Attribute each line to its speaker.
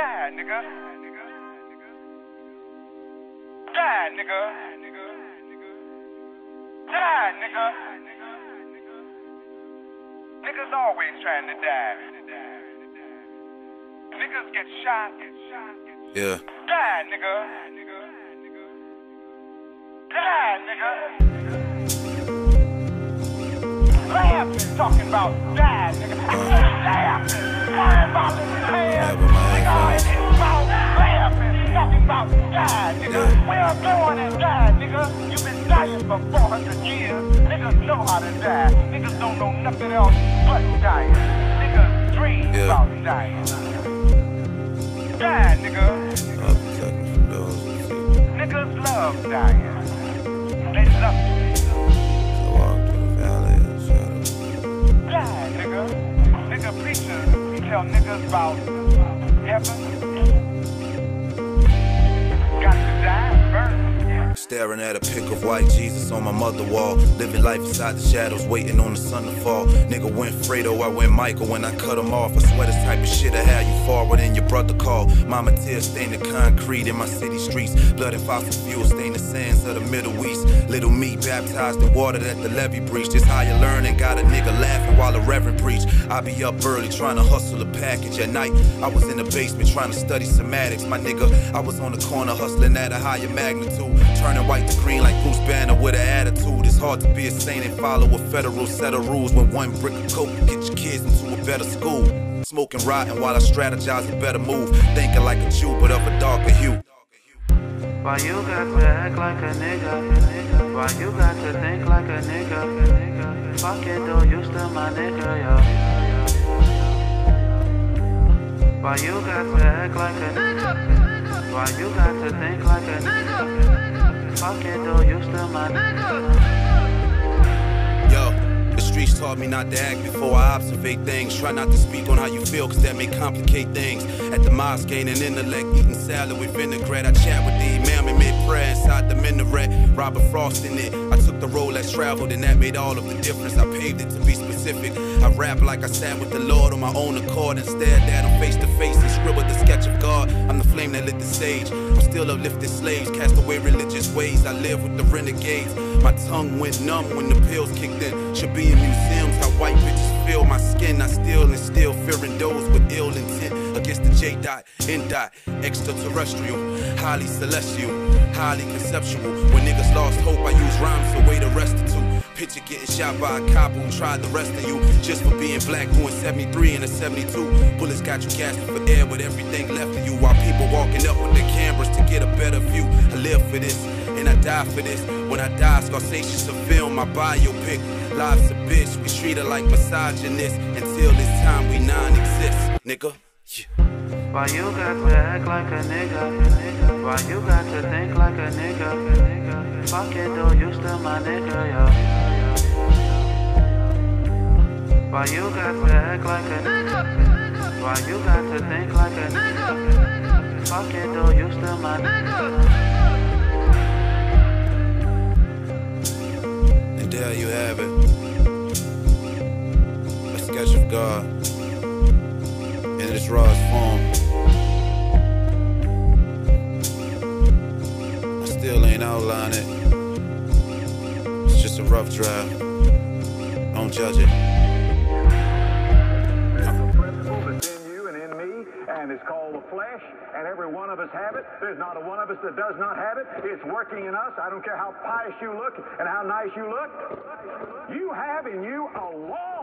Speaker 1: Die, nigga. Die, nigga. Die, nigga. Niggas always trying to die. Niggas get shot.
Speaker 2: Yeah.
Speaker 1: Die, nigga. Die, nigga. Laughing, talking about die, nigga. Laughing, crying about this for 400 years. Niggas know how to die. Niggas don't know nothing else but dying. Niggas dream
Speaker 2: Yeah.
Speaker 1: about dying. Die, nigga.
Speaker 2: I'll protect me from those who seek
Speaker 1: Niggas love dying. They love it.
Speaker 2: to walk through the valley of the shadow.
Speaker 1: Die, nigga. Nigga preachers, tell niggas about heaven.
Speaker 2: Staring at a pic of white Jesus on my mother wall. Living life inside the shadows, waiting on the sun to fall. Nigga went Fredo, I went Michael when I cut him off. I swear this type of shit I had you forward than your brother call. Mama tears stain the concrete in my city streets. Blood and fossil fuel stain the sands of the Middle East. Little me baptized in water that the levee breached. This how you learn and got a nigga laughing while the reverend preach. I be up early trying to hustle a package at night. I was in the basement trying to study somatics, my nigga. I was on the corner hustling at a higher magnitude. Turning white to green like Bruce Banner with an attitude. It's hard to be a saint and follow a federal set of rules when one brick of coke get your kids into a better school. Smoking rotten while I strategize a better move. Thinking like a Jew, but of a darker hue.
Speaker 3: Why you got to act like a nigga? Why you got to think like a nigga? Fuck it though, you still my nigga, yo. Why you got to act like a nigga? Why you got to think like a nigga? Though, you still my nigga.
Speaker 2: Yo, the streets taught me not to act before I observate things. Try not to speak on how you feel, cause that may complicate things. At the mosque, gaining intellect, eating salad with vinaigrette. I chat with the imam and mid prayer inside the minaret. Robert Frost in it. I took the road less traveled, and that made all of the difference. I paved it to be specific. I rap like I sat with the Lord on my own accord and stared at him face to face and scribbled the sketch of God. I'm the flame that lit the stage. Still uplifted slaves, cast away religious ways. I live with the renegades. My tongue went numb when the pills kicked in. Should be in museums, how white bitches feel my skin. I still and still fearing those with ill intent against the J dot, N dot, extraterrestrial, highly celestial, highly conceptual. When niggas lost hope, I use rhymes to way to restitute. Picture getting shot by a cop who tried the rest of you just for being black, going 73 and a 72. Bullets got you gasping for air with everything left for this and I die for this. When I die, Scorsese's a film, my biopic. Life's a bitch, we treat her like misogynist until this time we non-exist, nigga. Yeah.
Speaker 3: Why you got to act like a nigga? Why you got to think like a nigga? Fuck it though, you still my nigga, yo. Why you got to act like a nigga? Why you got to think like a nigga? Fuck it though, you still my nigga.
Speaker 2: There you have it. A sketch of God in its rawest form. I still ain't outline it. It's just a rough draft. Don't judge it.
Speaker 4: And it's called the flesh, and every one of us have it. There's not a one of us that does not have it. It's working in us. I don't care how pious you look and how nice you look. You have in you a law